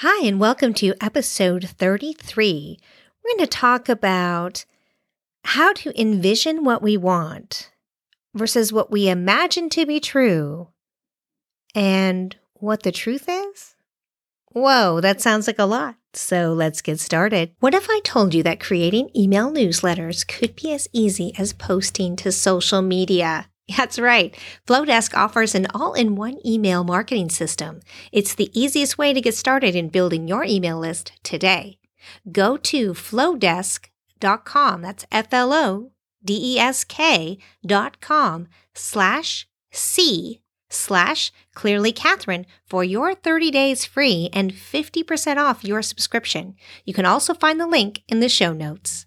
Hi, and welcome to episode 33. We're going to talk about how to envision what we want versus what we imagine to be true and what the truth is. Whoa, that sounds like a lot. So let's get started. What if I told you that creating email newsletters could be as easy as posting to social media? That's right. Flodesk offers an all in one email marketing system. It's the easiest way to get started in building your email list today. Go to flodesk.com, That's F L O D E S K dot com slash C slash clearly Catherine for your 30 days free and 50% off your subscription. You can also find the link in the show notes.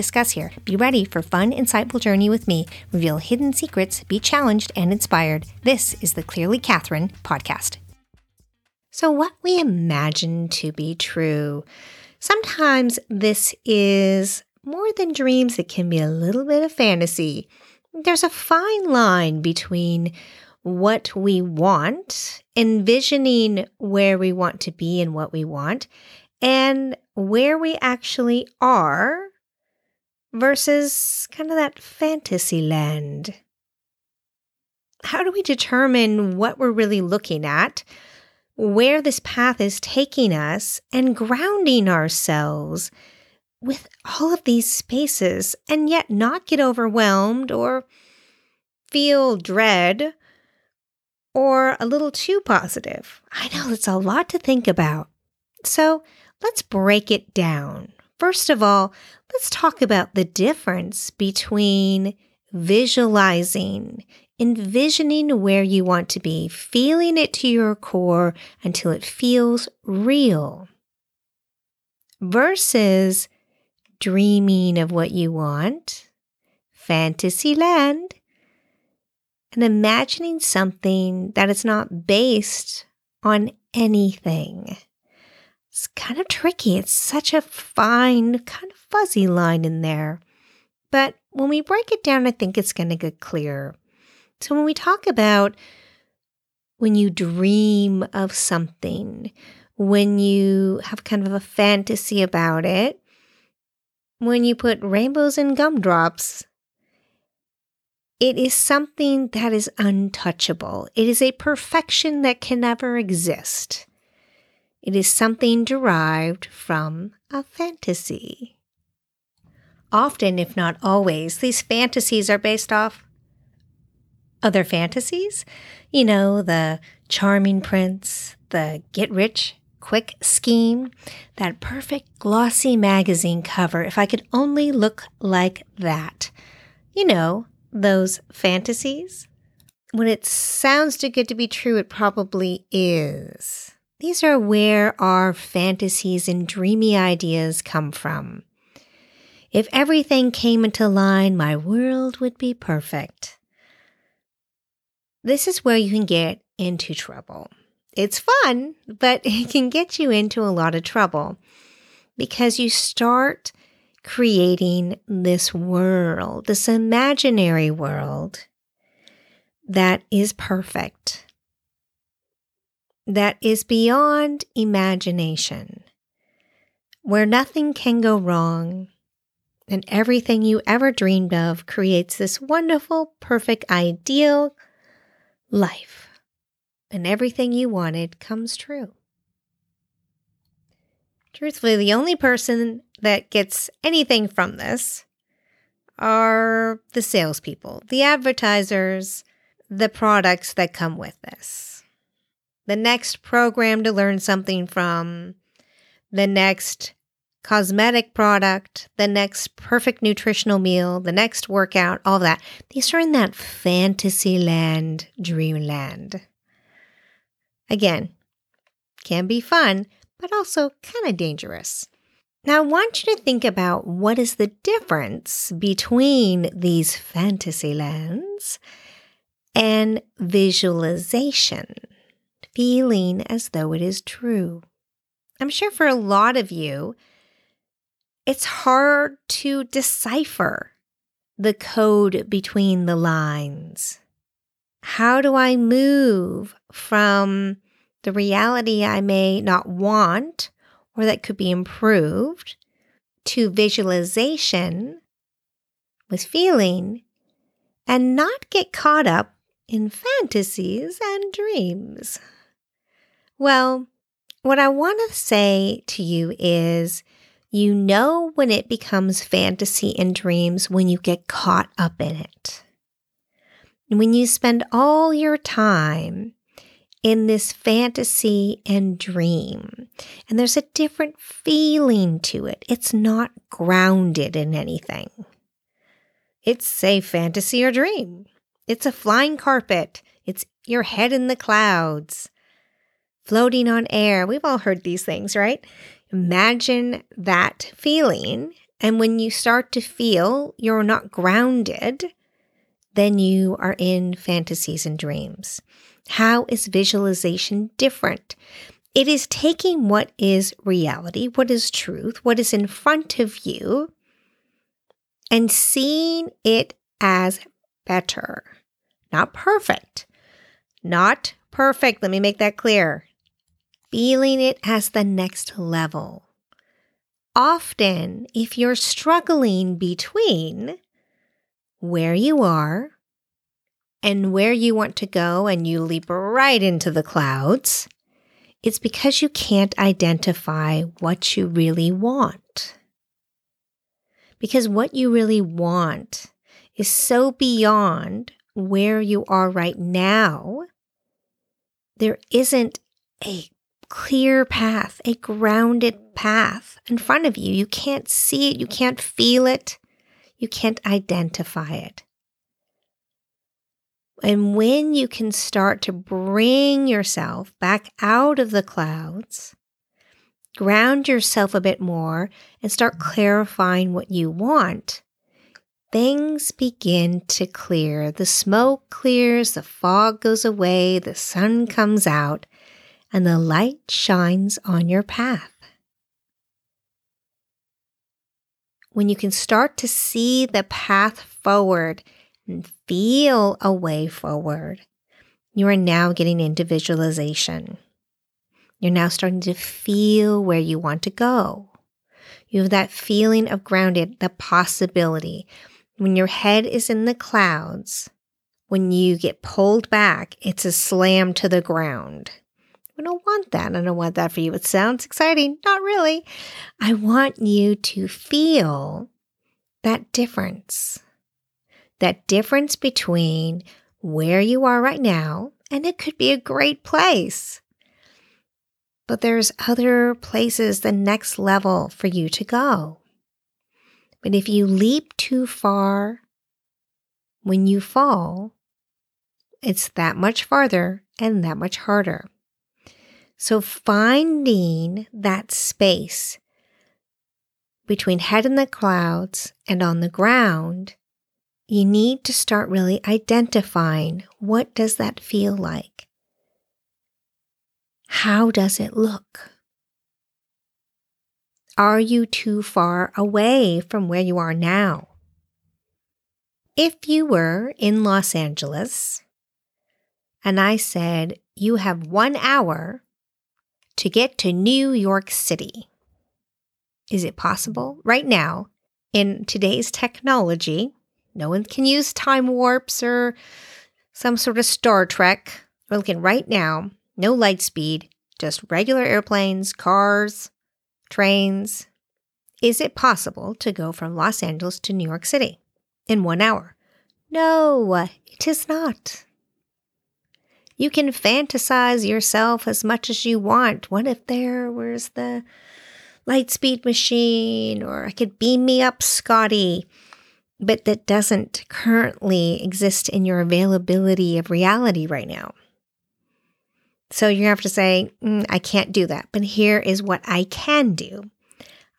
here. Be ready for fun, insightful journey with me. Reveal hidden secrets, be challenged and inspired. This is the Clearly Catherine podcast. So, what we imagine to be true. Sometimes this is more than dreams, it can be a little bit of fantasy. There's a fine line between what we want, envisioning where we want to be and what we want, and where we actually are versus kind of that fantasy land. How do we determine what we're really looking at, where this path is taking us, and grounding ourselves with all of these spaces and yet not get overwhelmed or feel dread or a little too positive? I know it's a lot to think about. So let's break it down. First of all, let's talk about the difference between visualizing, envisioning where you want to be, feeling it to your core until it feels real, versus dreaming of what you want, fantasy land, and imagining something that is not based on anything. It's kind of tricky. It's such a fine, kind of fuzzy line in there. But when we break it down, I think it's going to get clearer. So when we talk about when you dream of something, when you have kind of a fantasy about it, when you put rainbows and gumdrops, it is something that is untouchable. It is a perfection that can never exist. It is something derived from a fantasy. Often, if not always, these fantasies are based off other fantasies. You know, the charming prince, the get rich quick scheme, that perfect glossy magazine cover. If I could only look like that. You know, those fantasies. When it sounds too good to be true, it probably is. These are where our fantasies and dreamy ideas come from. If everything came into line, my world would be perfect. This is where you can get into trouble. It's fun, but it can get you into a lot of trouble because you start creating this world, this imaginary world that is perfect that is beyond imagination, where nothing can go wrong and everything you ever dreamed of creates this wonderful, perfect, ideal life. And everything you wanted comes true. Truthfully, the only person that gets anything from this are the salespeople, the advertisers, the products that come with this the next program to learn something from, the next cosmetic product, the next perfect nutritional meal, the next workout, all that. These are in that fantasy land, dreamland. Again, can be fun, but also kind of dangerous. Now, I want you to think about what is the difference between these fantasy lands and visualization, feeling as though it is true. I'm sure for a lot of you, it's hard to decipher the code between the lines. How do I move from the reality I may not want or that could be improved to visualization with feeling and not get caught up in fantasies and dreams? Well, what I want to say to you is you know when it becomes fantasy and dreams when you get caught up in it. When you spend all your time in this fantasy and dream, and there's a different feeling to it, it's not grounded in anything. It's a fantasy or dream. It's a flying carpet. It's your head in the clouds floating on air. We've all heard these things, right? Imagine that feeling. And when you start to feel you're not grounded, then you are in fantasies and dreams. How is visualization different? It is taking what is reality, what is truth, what is in front of you, and seeing it as better. Not perfect. Not perfect. Let me make that clear feeling it as the next level. Often, if you're struggling between where you are and where you want to go, and you leap right into the clouds, it's because you can't identify what you really want. Because what you really want is so beyond where you are right now, there isn't a clear path, a grounded path in front of you. You can't see it, you can't feel it, you can't identify it. And when you can start to bring yourself back out of the clouds, ground yourself a bit more, and start clarifying what you want, things begin to clear. The smoke clears, the fog goes away, the sun comes out, and the light shines on your path. When you can start to see the path forward and feel a way forward, you are now getting into visualization. You're now starting to feel where you want to go. You have that feeling of grounded, the possibility. When your head is in the clouds, when you get pulled back, it's a slam to the ground. I don't want that. I don't want that for you. It sounds exciting. Not really. I want you to feel that difference. That difference between where you are right now, and it could be a great place. But there's other places, the next level for you to go. But if you leap too far, when you fall, it's that much farther and that much harder. So finding that space between head in the clouds and on the ground, you need to start really identifying what does that feel like? How does it look? Are you too far away from where you are now? If you were in Los Angeles and I said you have one hour to get to New York City. Is it possible? Right now, in today's technology, no one can use time warps or some sort of Star Trek. We're looking right now, no light speed, just regular airplanes, cars, trains. Is it possible to go from Los Angeles to New York City in one hour? No, it is not. You can fantasize yourself as much as you want. What if there was the Lightspeed machine, or I could beam me up, Scotty? But that doesn't currently exist in your availability of reality right now. So you have to say, mm, I can't do that. But here is what I can do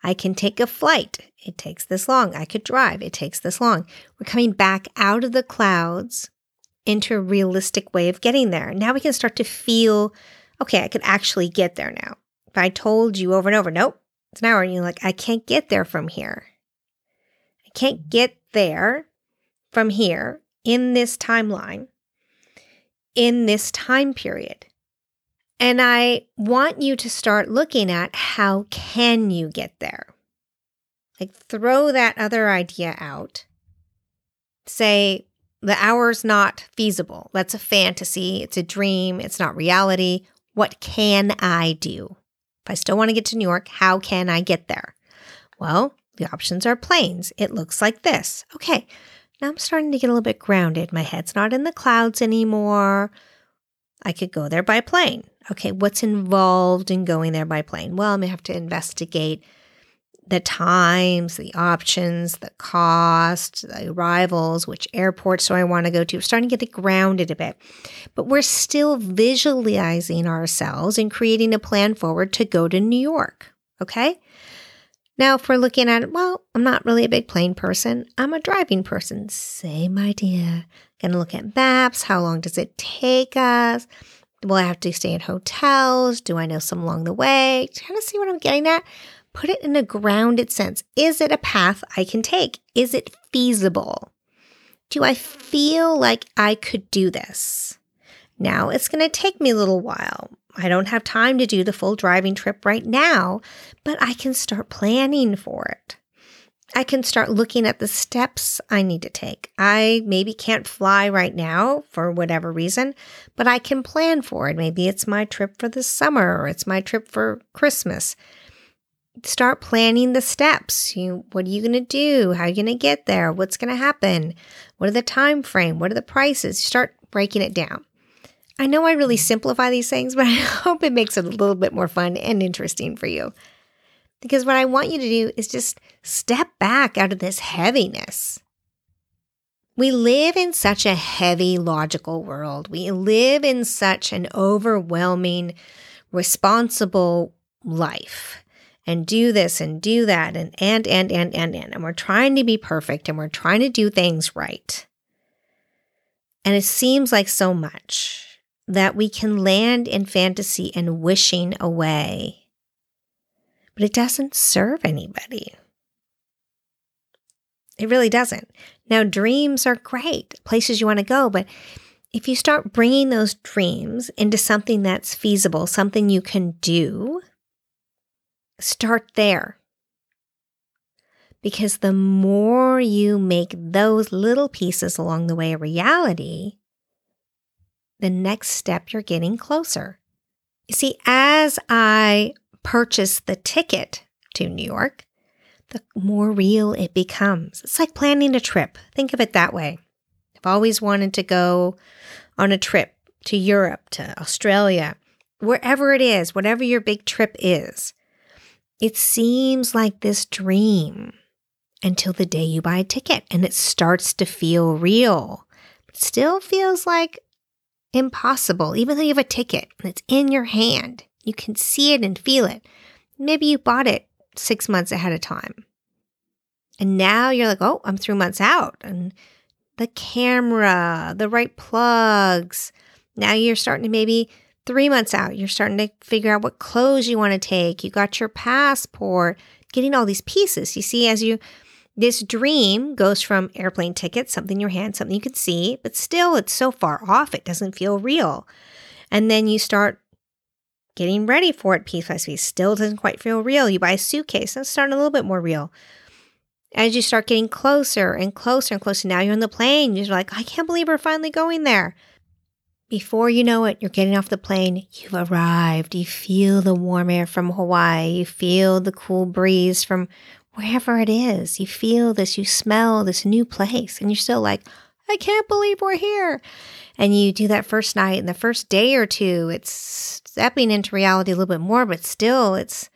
I can take a flight. It takes this long. I could drive. It takes this long. We're coming back out of the clouds into a realistic way of getting there. Now we can start to feel, okay, I could actually get there now. If I told you over and over, nope, it's an hour, and you're like, I can't get there from here. I can't get there from here in this timeline, in this time period. And I want you to start looking at how can you get there? Like throw that other idea out. Say the hour's not feasible. That's a fantasy, it's a dream, it's not reality. What can I do? If I still want to get to New York, how can I get there? Well, the options are planes. It looks like this. Okay, now I'm starting to get a little bit grounded. My head's not in the clouds anymore. I could go there by plane. Okay, what's involved in going there by plane? Well, going to have to investigate the times, the options, the cost, the arrivals, which airports do I want to go to. We're starting to get grounded a bit. But we're still visualizing ourselves and creating a plan forward to go to New York. Okay? Now, if we're looking at it, well, I'm not really a big plane person. I'm a driving person. Same idea. Gonna look at maps. How long does it take us? Will I have to stay in hotels? Do I know some along the way? Kind of see what I'm getting at. Put it in a grounded sense. Is it a path I can take? Is it feasible? Do I feel like I could do this? Now it's going to take me a little while. I don't have time to do the full driving trip right now, but I can start planning for it. I can start looking at the steps I need to take. I maybe can't fly right now for whatever reason, but I can plan for it. Maybe it's my trip for the summer or it's my trip for Christmas. Start planning the steps. You, what are you going to do? How are you going to get there? What's going to happen? What are the time frame? What are the prices? Start breaking it down. I know I really simplify these things, but I hope it makes it a little bit more fun and interesting for you. Because what I want you to do is just step back out of this heaviness. We live in such a heavy logical world. We live in such an overwhelming, responsible life and do this and do that and and and and and and and we're trying to be perfect and we're trying to do things right. And it seems like so much that we can land in fantasy and wishing away but it doesn't serve anybody. It really doesn't. Now, dreams are great, places you want to go, but if you start bringing those dreams into something that's feasible, something you can do, start there. Because the more you make those little pieces along the way a reality, the next step you're getting closer. You see, as I purchase the ticket to New York, the more real it becomes. It's like planning a trip. Think of it that way. I've always wanted to go on a trip to Europe, to Australia, wherever it is, whatever your big trip is. It seems like this dream until the day you buy a ticket and it starts to feel real. It still feels like impossible, even though you have a ticket and it's in your hand. You can see it and feel it. Maybe you bought it six months ahead of time. And now you're like, oh, I'm three months out. And the camera, the right plugs. Now you're starting to maybe three months out. You're starting to figure out what clothes you want to take. You got your passport, getting all these pieces. You see, as you, this dream goes from airplane tickets, something in your hand, something you can see, but still it's so far off, it doesn't feel real. And then you start getting ready for it piece by piece still doesn't quite feel real. You buy a suitcase, that's starting a little bit more real. As you start getting closer and closer and closer, now you're on the plane. You're like, I can't believe we're finally going there. Before you know it, you're getting off the plane. You've arrived. You feel the warm air from Hawaii. You feel the cool breeze from wherever it is. You feel this, you smell this new place, and you're still like, I can't believe we're here. And you do that first night, and the first day or two, it's stepping into reality a little bit more, but still it's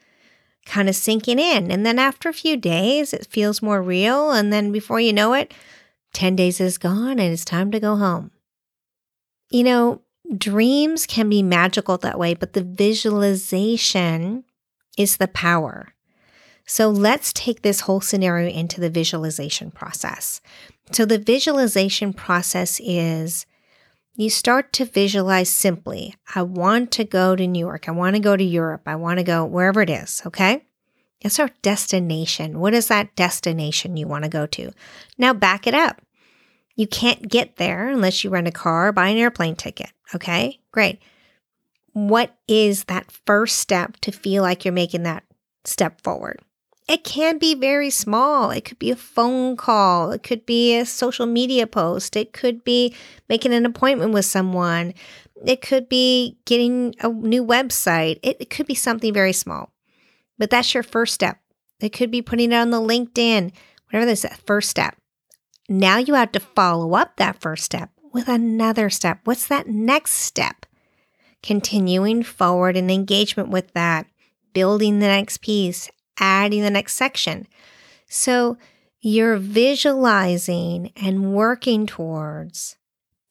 kind of sinking in. And then after a few days, it feels more real. And then before you know it, 10 days is gone and it's time to go home. You know, dreams can be magical that way, but the visualization is the power. So let's take this whole scenario into the visualization process. So the visualization process is you start to visualize simply. I want to go to New York. I want to go to Europe. I want to go wherever it is. Okay. It's our destination. What is that destination you want to go to? Now back it up. You can't get there unless you rent a car buy an airplane ticket. Okay, great. What is that first step to feel like you're making that step forward? It can be very small. It could be a phone call. It could be a social media post. It could be making an appointment with someone. It could be getting a new website. It, it could be something very small. But that's your first step. It could be putting it on the LinkedIn, whatever that's that first step. Now you have to follow up that first step with another step. What's that next step? Continuing forward in engagement with that, building the next piece, adding the next section. So you're visualizing and working towards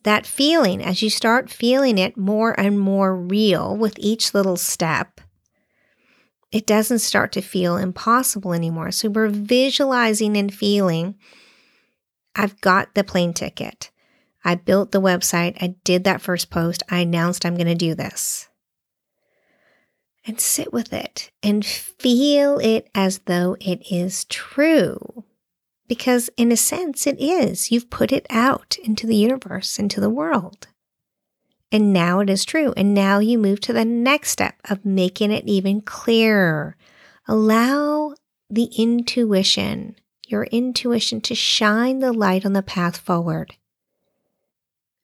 that feeling as you start feeling it more and more real with each little step. It doesn't start to feel impossible anymore. So we're visualizing and feeling I've got the plane ticket. I built the website. I did that first post. I announced I'm going to do this. And sit with it and feel it as though it is true. Because, in a sense, it is. You've put it out into the universe, into the world. And now it is true. And now you move to the next step of making it even clearer. Allow the intuition your intuition to shine the light on the path forward.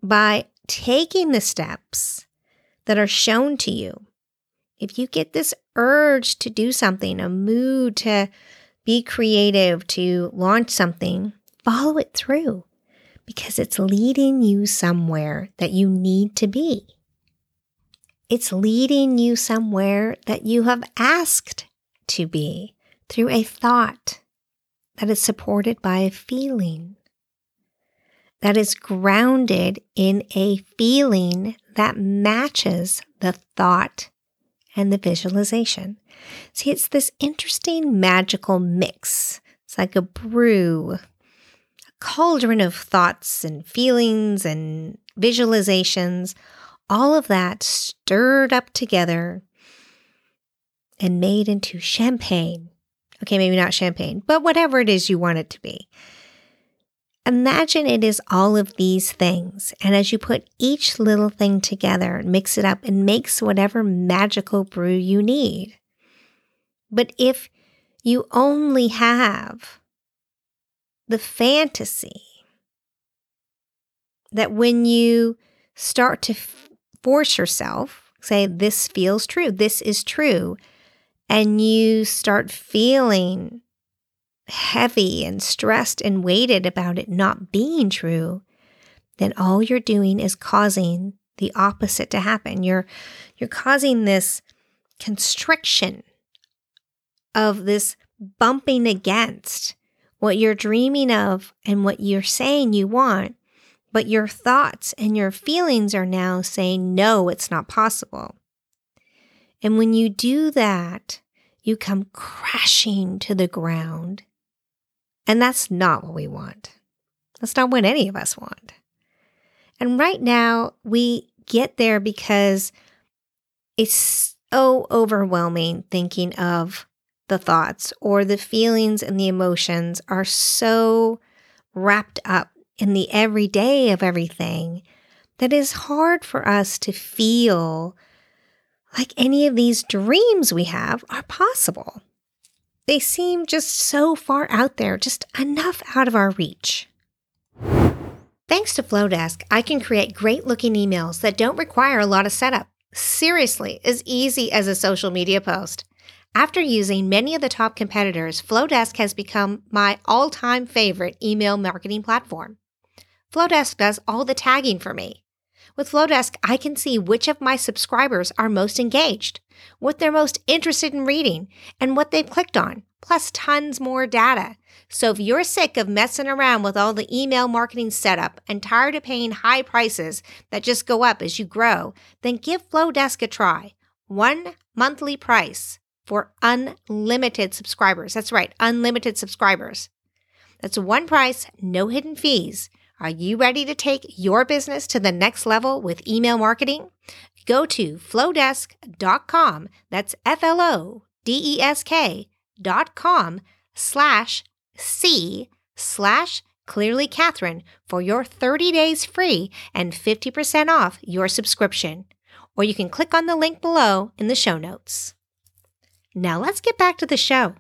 By taking the steps that are shown to you, if you get this urge to do something, a mood to be creative, to launch something, follow it through because it's leading you somewhere that you need to be. It's leading you somewhere that you have asked to be through a thought, that is supported by a feeling, that is grounded in a feeling that matches the thought and the visualization. See, it's this interesting magical mix. It's like a brew, a cauldron of thoughts and feelings and visualizations, all of that stirred up together and made into champagne Okay, maybe not champagne, but whatever it is you want it to be. Imagine it is all of these things. And as you put each little thing together and mix it up, it makes whatever magical brew you need. But if you only have the fantasy that when you start to f- force yourself, say, this feels true, this is true, and you start feeling heavy and stressed and weighted about it not being true, then all you're doing is causing the opposite to happen. You're you're causing this constriction of this bumping against what you're dreaming of and what you're saying you want, but your thoughts and your feelings are now saying, no, it's not possible. And when you do that, you come crashing to the ground. And that's not what we want. That's not what any of us want. And right now, we get there because it's so overwhelming thinking of the thoughts or the feelings and the emotions are so wrapped up in the everyday of everything that it's hard for us to feel like any of these dreams we have are possible. They seem just so far out there, just enough out of our reach. Thanks to Flodesk, I can create great looking emails that don't require a lot of setup. Seriously, as easy as a social media post. After using many of the top competitors, Flodesk has become my all time favorite email marketing platform. Flodesk does all the tagging for me. With Flodesk, I can see which of my subscribers are most engaged, what they're most interested in reading, and what they've clicked on. plus tons more data. So if you're sick of messing around with all the email marketing setup and tired of paying high prices that just go up as you grow, then give Flodesk a try. One monthly price for unlimited subscribers. That's right, unlimited subscribers. That's one price, no hidden fees. Are you ready to take your business to the next level with email marketing? Go to flodesk.com. That's F L O D E S K dot com slash C slash clearly Catherine for your 30 days free and 50% off your subscription. Or you can click on the link below in the show notes. Now let's get back to the show.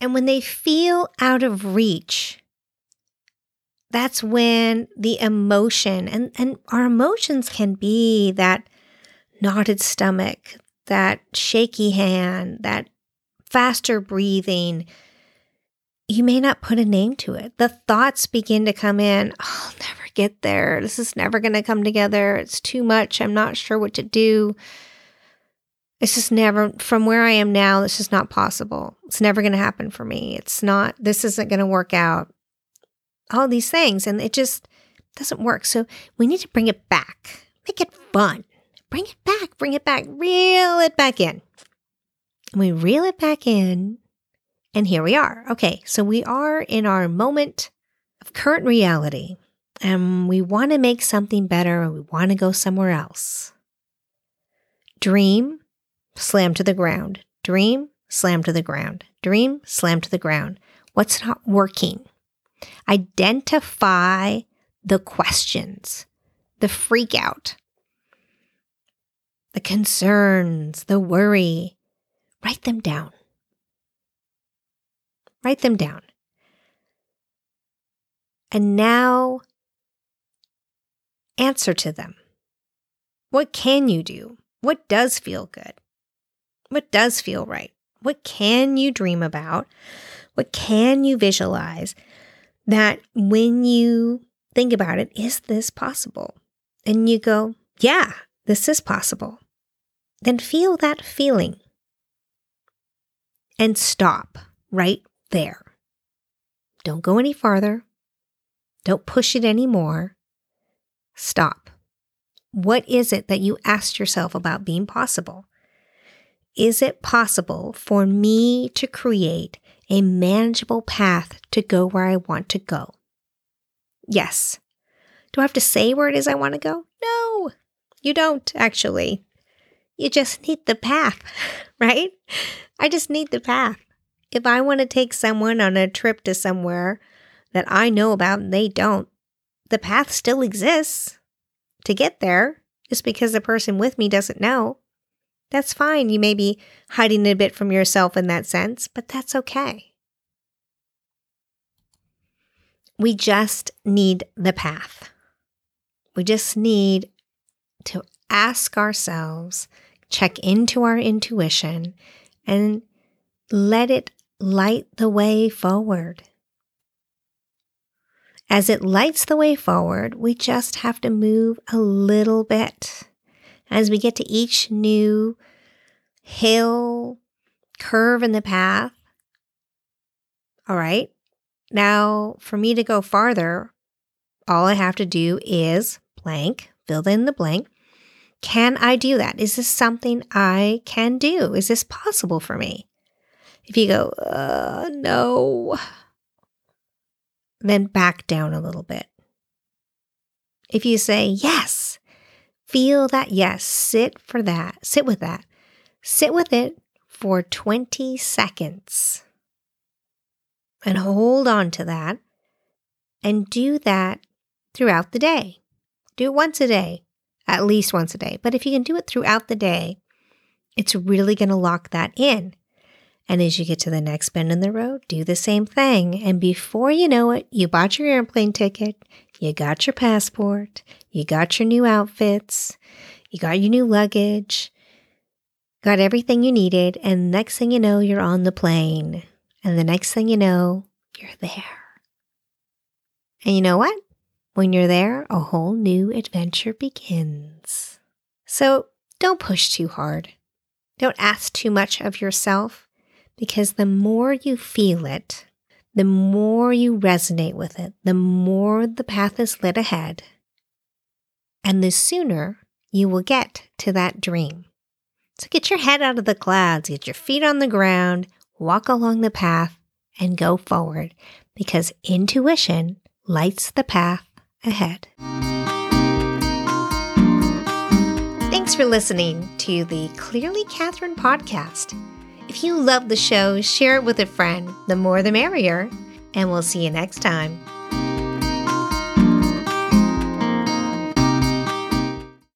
And when they feel out of reach, that's when the emotion and, and our emotions can be that knotted stomach, that shaky hand, that faster breathing. You may not put a name to it. The thoughts begin to come in. Oh, I'll never get there. This is never going to come together. It's too much. I'm not sure what to do. It's just never, from where I am now, this is not possible. It's never going to happen for me. It's not, this isn't going to work out. All these things. And it just doesn't work. So we need to bring it back, make it fun. Bring it back, bring it back, reel it back in. We reel it back in, and here we are. Okay, so we are in our moment of current reality, and we want to make something better, and we want to go somewhere else. Dream, slam to the ground. Dream, slam to the ground. Dream, slam to the ground. What's not working? Identify the questions, the freak out, the concerns, the worry. Write them down. Write them down. And now answer to them. What can you do? What does feel good? What does feel right? What can you dream about? What can you visualize that when you think about it, is this possible? And you go, yeah, this is possible. Then feel that feeling and stop right there. Don't go any farther. Don't push it anymore. Stop. What is it that you asked yourself about being possible? Is it possible for me to create a manageable path to go where I want to go? Yes. Do I have to say where it is I want to go? No, you don't actually. You just need the path, right? I just need the path. If I want to take someone on a trip to somewhere that I know about and they don't, the path still exists to get there just because the person with me doesn't know. That's fine. You may be hiding a bit from yourself in that sense, but that's okay. We just need the path. We just need to ask ourselves, check into our intuition, and let it light the way forward. As it lights the way forward, we just have to move a little bit. As we get to each new hill, curve in the path. All right. Now, for me to go farther, all I have to do is blank, fill in the blank, can I do that? Is this something I can do? Is this possible for me? If you go, uh, no, then back down a little bit. If you say yes, feel that yes, sit for that, sit with that, sit with it for 20 seconds and hold on to that and do that throughout the day. Do it once a day, at least once a day. But if you can do it throughout the day, it's really going to lock that in. And as you get to the next bend in the road, do the same thing. And before you know it, you bought your airplane ticket, you got your passport, you got your new outfits, you got your new luggage, got everything you needed. And next thing you know, you're on the plane. And the next thing you know, you're there. And you know what? When you're there, a whole new adventure begins. So don't push too hard. Don't ask too much of yourself Because the more you feel it, the more you resonate with it, the more the path is lit ahead, and the sooner you will get to that dream. So get your head out of the clouds, get your feet on the ground, walk along the path, and go forward because intuition lights the path ahead. Thanks for listening to the Clearly Catherine podcast. If you love the show, share it with a friend. The more the merrier. And we'll see you next time.